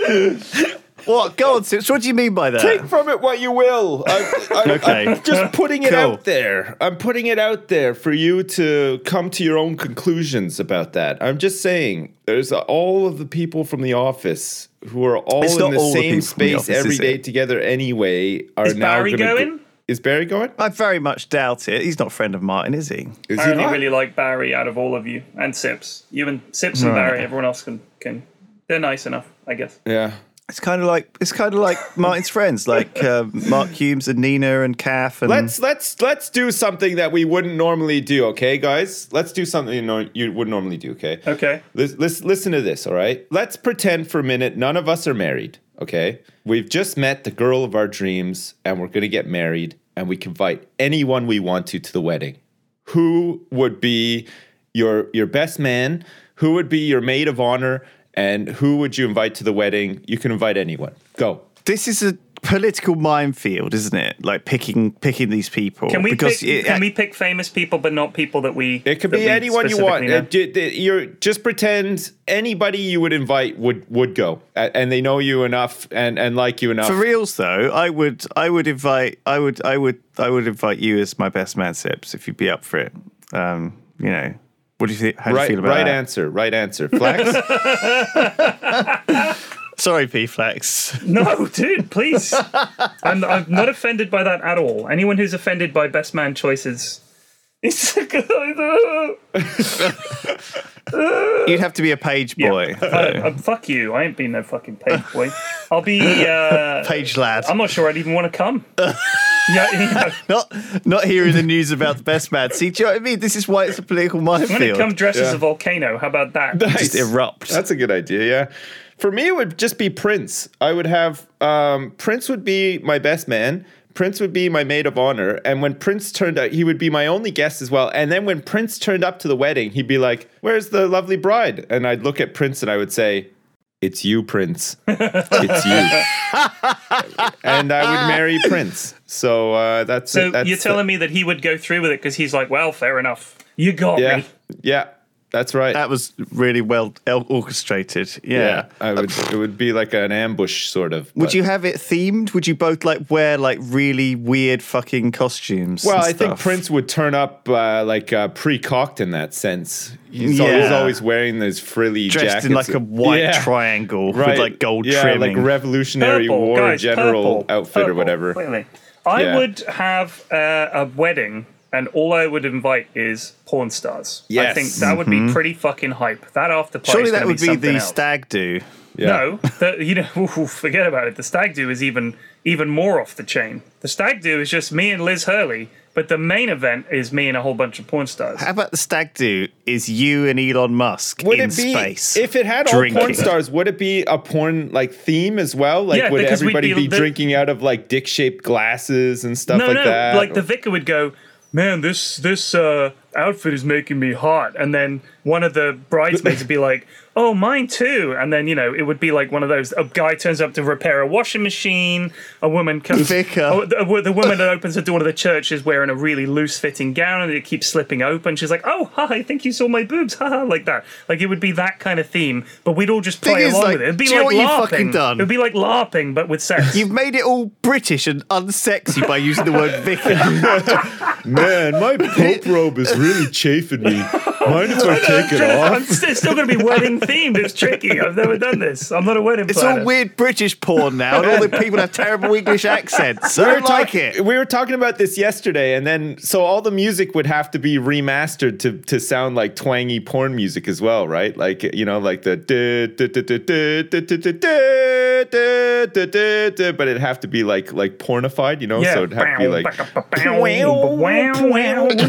What? Go on, Sips. What do you mean by that? Take from it what you will. I, I, Okay. I'm just putting it Cool. out there. I'm putting it out there for you to come to your own conclusions about that. I'm just saying, there's all of the people from the office who are all It's in the all same people from the space office, every is day it? together anyway. Are Is now Barry gonna go- Is Barry going? I very much doubt it. He's not a friend of Martin, is he? Is I he only not? really like Barry out of all of you and Sips. You and Sips and Right. Barry, everyone else can, can, they're nice enough, I guess. yeah. It's kind of like it's kind of like Martin's friends, like um, Mark Humes and Nina and Kath. And Let's let's let's do something that we wouldn't normally do, okay, guys? Let's do something you, know, you would normally do, okay? Okay. Let's, let's listen to this, all right? Let's pretend for a minute none of us are married, okay? We've just met the girl of our dreams and we're going to get married and we can invite anyone we want to to the wedding. Who would be your your best man? Who would be your maid of honor? And who would you invite to the wedding? You can invite anyone. Go. this is a political minefield, isn't it? Like picking picking these people. Can we because pick, it- can we pick famous people, but not people that we? It could be anyone you want. Uh, You're just pretend anybody you would invite would would go, A- and they know you enough and and like you enough. For reals though, I would I would invite I would I would I would invite you as my best man, Sips, if you'd be up for it. Um, you know, what do you think? How do you right, feel about right that? answer. Right answer. Flex. Sorry, P Flex. No, dude, please. I'm, I'm not offended by that at all. Anyone who's offended by best man choices. It's You'd have to be a page boy, Uh, uh, fuck you. I ain't been no fucking page boy. I'll be. Uh, page lad. I'm not sure I'd even want to come. Yeah, you not not hearing the news about the best man. See, do you know what I mean? This is why it's a political I'm gonna minefield. come dressed as a volcano. How about that? Just erupt. That's a good idea. Yeah. For me, it would just be Prince. I would have um, Prince would be my best man. Prince would be my maid of honor. And when Prince turned out, he would be my only guest as well. And then when Prince turned up to the wedding, he'd be like, Where's the lovely bride? And I'd look at Prince and I would say, It's you, Prince. It's you. and I would marry Prince. So uh, that's So that's you're telling me that he would go through with it because he's like, well, fair enough. You got Yeah. me. Yeah. That's right. That was really well orchestrated. Yeah. yeah. I would it would be like an ambush sort of. Would but- you have it themed? Would you both like wear like really weird fucking costumes? Well, and I think? Prince would turn up uh, like uh, pre-cocked in that sense. He's, al- he's Yeah. always wearing those frilly dressed jackets. in like a white Yeah, triangle right. with like gold yeah, trimming. like Revolutionary Purple, War guys, general purple, outfit or purple, whatever. Clearly. I Yeah. would have uh, a wedding, and all I would invite is porn stars. Yes. I think that would be pretty fucking hype. That after party Mm-hmm. Surely is that would be something the else. stag do. Yeah. No, the, you know, ooh, forget about it. The stag do is even even more off the chain. The stag do is just me and Liz Hurley, but the main event is me and a whole bunch of porn stars. How about the stag do is you and Elon Musk Would in it be space? if it had all porn stars? Would it be a porn like theme as well? Like, Yeah, would everybody be- be, the- drinking out of like dick-shaped glasses and stuff no, like no, that? like the vicar would go, man, this this uh, outfit is making me hot, and then one of the bridesmaids would be like, oh, mine too, and then you know it would be like one of those. A guy turns up to repair a washing machine. A woman comes. Vicar. Oh, the, the woman that opens the door to the church is wearing a really loose fitting gown, and it keeps slipping open. She's like, oh, hi, I think you saw my boobs, haha, like that. Like it would be that kind of theme, but we'd all just Thing play is, along like, with it. It'd be do like what you've LARPing. It'd be like LARPing, but with sex. You've made it all British and unsexy by using the word vicar. Man, my pope robe is really chafing me. Mind if I take it I'm off? st- still going to be wedding themed. It's tricky. I've never done this. I'm not a wedding It's planner. all weird British porn now, and all the people have terrible English accents. I don't like it. We were talking about this yesterday, and then so all the music would have to be remastered to to sound like twangy porn music as well, right? Like you know, like the but it'd have to be like like pornified, you know? Yeah. So it'd have to be like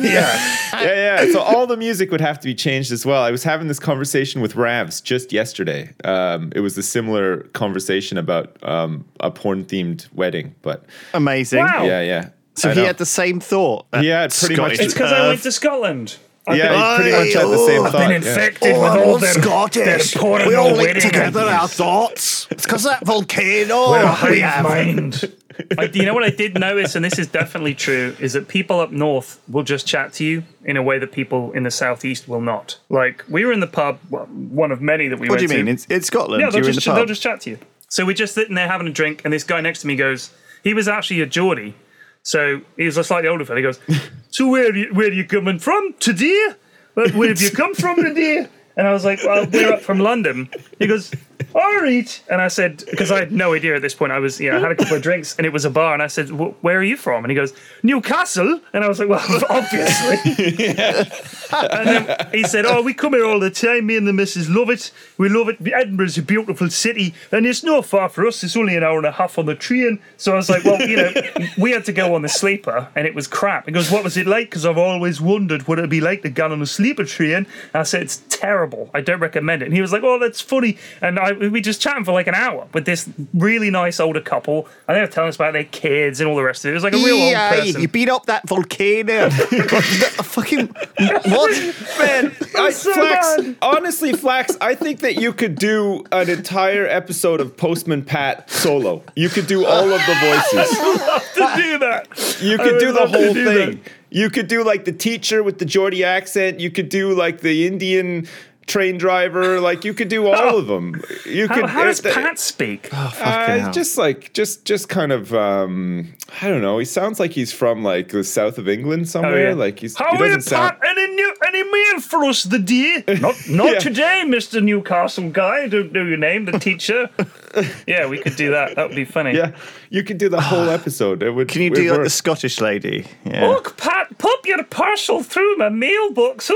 yeah. yeah, yeah. So all the music would have to be changed as well. I was having this conversation with Ravs just yesterday. Um, it was a similar conversation about um, a porn themed wedding, but amazing. Wow. Yeah, yeah. So I he know. had the same thought. Yeah, pretty Scottish much. It's because I went to Scotland. I've Yeah, been, pretty much had the same I've thought. been yeah. infected with all their, Scottish. their porno wedding ideas. Our thoughts. It's because that volcano. We're a hive mind. I, you know what I did notice, and this is definitely true, is that people up north will just chat to you in a way that people in the southeast will not. Like we were in the pub, well, one of many that we What do went you mean? to. It's, it's Scotland. Yeah, they'll You're in just, the they'll just chat to you. So we're just sitting there having a drink, and this guy next to me goes, he was actually a Geordie. So he was a slightly older fella. He goes, So where are you, where are you coming from today? Where have you come from today? And I was like, Well, we're up from London. He goes, all right. And I said, because I had no idea at this point. I was, you know, I had a couple of drinks and it was a bar. And I said, where are you from? And he goes, Newcastle. And I was like, well, obviously. and then he said, oh, we come here all the time. Me and the missus love it. We love it. Edinburgh's a beautiful city. And it's not far for us. It's only an hour and a half on the train. So I was like, well, you know, we had to go on the sleeper and it was crap. He goes, what was it like? Because I've always wondered what it'd be like to go on a sleeper train. And I said, it's terrible. I don't recommend it. And he was like, oh, that's funny. And I, we just chatting for like an hour with this really nice older couple. And they were telling us about their kids and all the rest of it. It was like a real old Yeah, person. you beat up that volcano. fucking what? Man, I, so Flax, bad. honestly, Flax, I think that you could do an entire episode of Postman Pat solo. You could do all of the voices. I love to do that. You could do the whole do thing. that. You could do like the teacher with the Geordie accent. You could do like the Indian train driver. Like you could do all of them. You How, could. how does uh, Pat speak? uh, hell. just like just just kind of um I don't know. He sounds like he's from like the south of England somewhere. Oh, yeah. Like he's How he are you, doesn't sound. Pat? Any new, any mail for us the day? Not, not Yeah. today, Mister Newcastle guy. I don't know your name, the teacher. yeah, we could do that. That would be funny. Yeah, you could do the whole ah. episode. It would. Can you it do like work. the Scottish lady? Yeah. Look, Pat, pop your parcel through my mailbox. I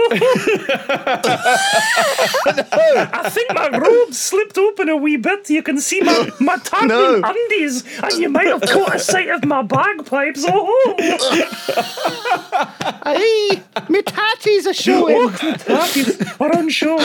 think my robe slipped open a wee bit. You can see my, my tiny No. undies, and you might have caught a sight of my bagpipes. Oh, oh. Hey, me tatties are showing. look, the tatties are on show.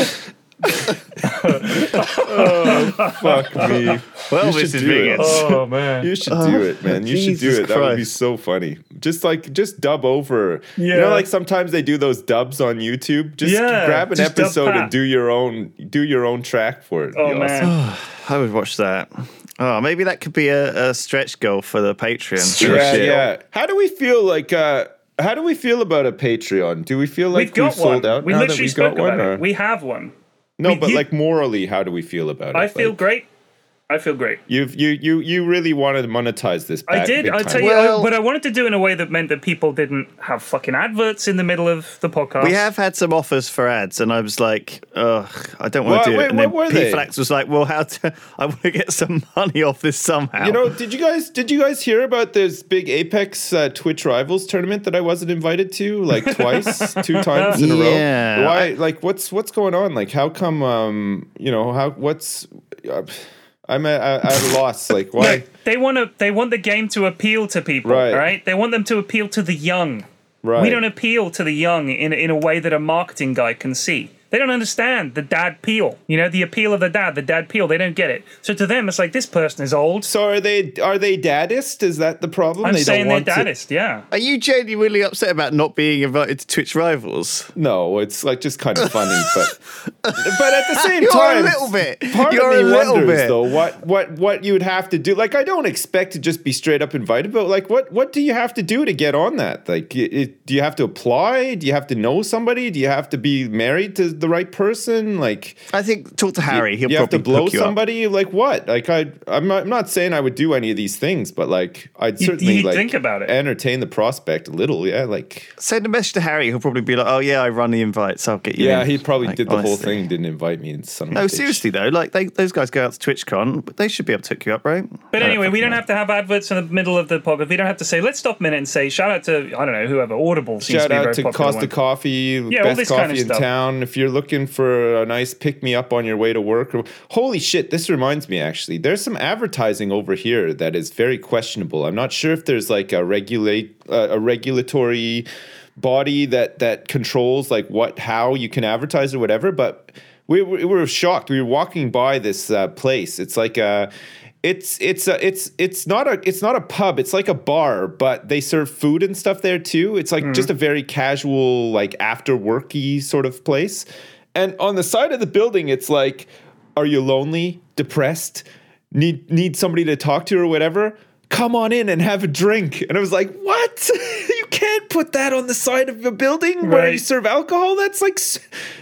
Oh, fuck me. well, you should Mrs. do it. Biggins. Oh man. You should do it, man. You should do it. That would be so funny. Just like just dub over. You know, like sometimes they do those dubs on YouTube. Just Yeah, grab an just episode and do your own do your own track for it. Oh It'd awesome. man. I would watch that. Oh, maybe that could be a, a stretch goal for the Patreon. Yeah, Shit. yeah. How do we feel like uh how do we feel about a Patreon? Do we feel like We've got sold one. out we now literally that we got spoke one? about or- it. We have one. No, we- but you- like morally, how do we feel about it? I feel Like, great. I feel great. You've you you you really wanted to monetize this. I did. I time. tell you, Well- I, but I wanted to do it in a way that meant that people didn't have fucking adverts in the middle of the podcast. We have had some offers for ads, and I was like, "Ugh, I don't want to do wait, it." And what then were P they? Flax was like, "Well, how to? I want to get some money off this somehow." You know, did you guys did you guys hear about this big Apex uh, Twitch Rivals tournament that I wasn't invited to like twice, two times in a row? Yeah. Why? Like, what's what's going on? Like, how come? Um, you know, how what's? Uh, I'm at, at a loss. Like, why? They want to. They want the game to appeal to people, Right. right? They want them to appeal to the young. Right. We don't appeal to the young in in a way that a marketing guy can see. They don't understand the dad peel. You know, the appeal of the dad, the dad peel. They don't get it. So to them, it's like this person is old. So are they are they daddist? Is that the problem? I'm they saying they're want to- daddist. Yeah. Are you genuinely upset about not being invited to Twitch Rivals? No, it's like just kind of funny, but but at the same You're time, a little bit. Part You're of a me little wonders bit. though what what what you would have to do. Like I don't expect to just be straight up invited, but like what what do you have to do to get on that? Like it, it- do you have to apply? Do you have to know somebody? Do you have to be married to the right person? Like I think talk to Harry. He'll you have probably to blow hook you up. somebody? Like what? Like I I'm not, I'm not saying I would do any of these things, but like I'd You- certainly you'd like think about it. entertain the prospect a little. Yeah, like Send a message to Harry. He'll probably be like, "Oh yeah, I run the invites. I'll get you." yeah, in." he probably Like, did the whole thing. Didn't invite me and son of a No, bitch. seriously though, like they, those guys go out to TwitchCon, but they should be able to hook you up, right? But I anyway, we don't know. have to have adverts in the middle of the podcast. We don't have to say, let's stop a minute and say, shout out to, I don't know, whoever, Audible seems to Shout be out very to popular Costa one. Coffee, Yeah, best coffee kind of in stuff. town. If you're looking for a nice pick me up on your way to work, holy shit, this reminds me actually. There's some advertising over here that is very questionable. I'm not sure if there's like a regulate uh, a regulatory body that that controls like what how you can advertise or whatever, but we, we were shocked. We were walking by this uh, place. It's like a it's it's a, it's it's not a it's not a pub. It's like a bar, but they serve food and stuff there too. It's like hmm. just a very casual, like after worky sort of place. And on the side of the building, it's like, are you lonely, depressed, need need somebody to talk to or whatever? Come on in and have a drink. And I was like, what? you can't put that on the side of a building where you serve alcohol. That's like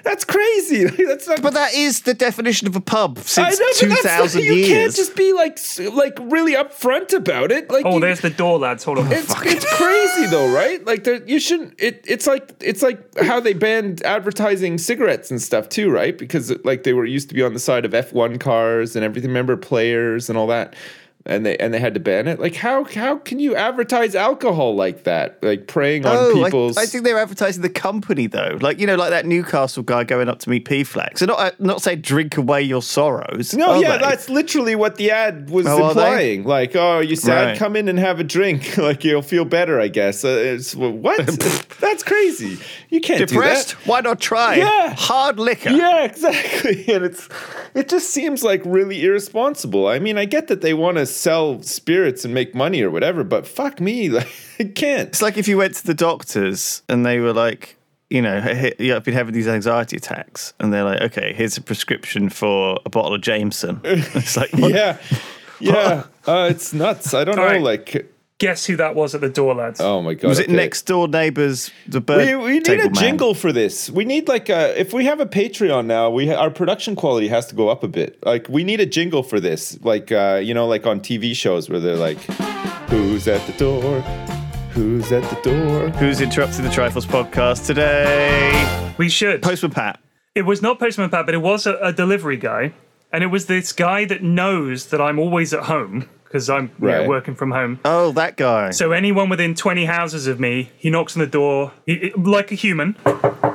that's crazy. that's not. But that is the definition of a pub I since know, but two that's thousand you can't just be like like really upfront about it. Like Oh, you- there's the door, lads. Hold on. it's, it's crazy though, right? Like there, you shouldn't. It, it's like it's like how they banned advertising cigarettes and stuff too, right? Because like they were used to be on the side of F one cars and everything. Remember players and all that, and they and they had to ban it. Like how how can you advertise alcohol like that? Like preying on Oh, people's. I, I think they're advertising the company though, like you know, like that Newcastle guy going up to meet P Flax. They're not uh, not saying drink away your sorrows. no, yeah, they? that's literally what the ad was Oh, implying. Like, oh, you sad? Right. Come in and have a drink. like you'll feel better, I guess. Uh, it's, what? that's crazy. You can't depressed. do that. Why not try? Yeah. hard liquor. Yeah, exactly. And it's it just seems like really irresponsible. I mean, I get that they want to sell spirits and make money or whatever, but fuck me, like I can't. It's like if you went to the doctors and they were like, you know, yeah, I've been having these anxiety attacks, and they're like, okay, here's a prescription for a bottle of Jameson. It's like, what? Yeah. Yeah. Uh, it's nuts. I don't know All right. like Guess who that was at the door, lads? oh my god. was it okay. next door neighbours? The bird. we, we need table a man? jingle for this. We need like a if we have a Patreon now, we ha- our production quality has to go up a bit. Like we need a jingle for this. Like uh, you know, like on TV shows where they're like, "Who's at the door? Who's at the door?" Who's interrupting the Triforce podcast today? we should. Postman Pat. It was not Postman Pat, but it was a, a delivery guy. And it was this guy that knows that I'm always at home because I'm you know, working from home. Oh, that guy. So anyone within 20 houses of me, he knocks on the door he- like a human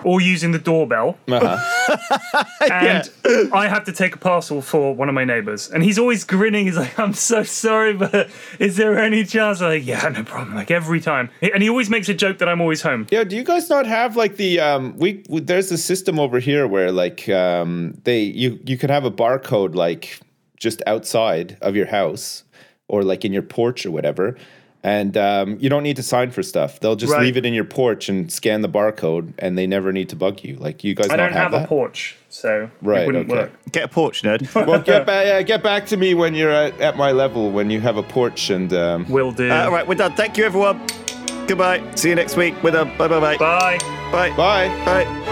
or using the doorbell. Uh-huh. And I have to take a parcel for one of my neighbors. And he's always grinning. He's like, I'm so sorry, but is there any chance? I'm like, yeah, no problem. Like every time. And he always makes a joke that I'm always home. Yeah, do you guys not have like the um we, we there's a system over here where like um they you you can have a barcode like just outside of your house or like in your porch or whatever. And um, you don't need to sign for stuff. They'll just Right. leave it in your porch and scan the barcode, and they never need to bug you. Like you guys I don't have, that? a porch, so Right, it wouldn't okay. work. Get a porch, nerd. Well, get back, yeah, get back to me when you're at, at my level, when you have a porch, and um, Will do. Uh, all right, we're done. Thank you, everyone. Goodbye. See you next week. We're done. Bye, bye, bye. Bye. Bye. bye. Bye.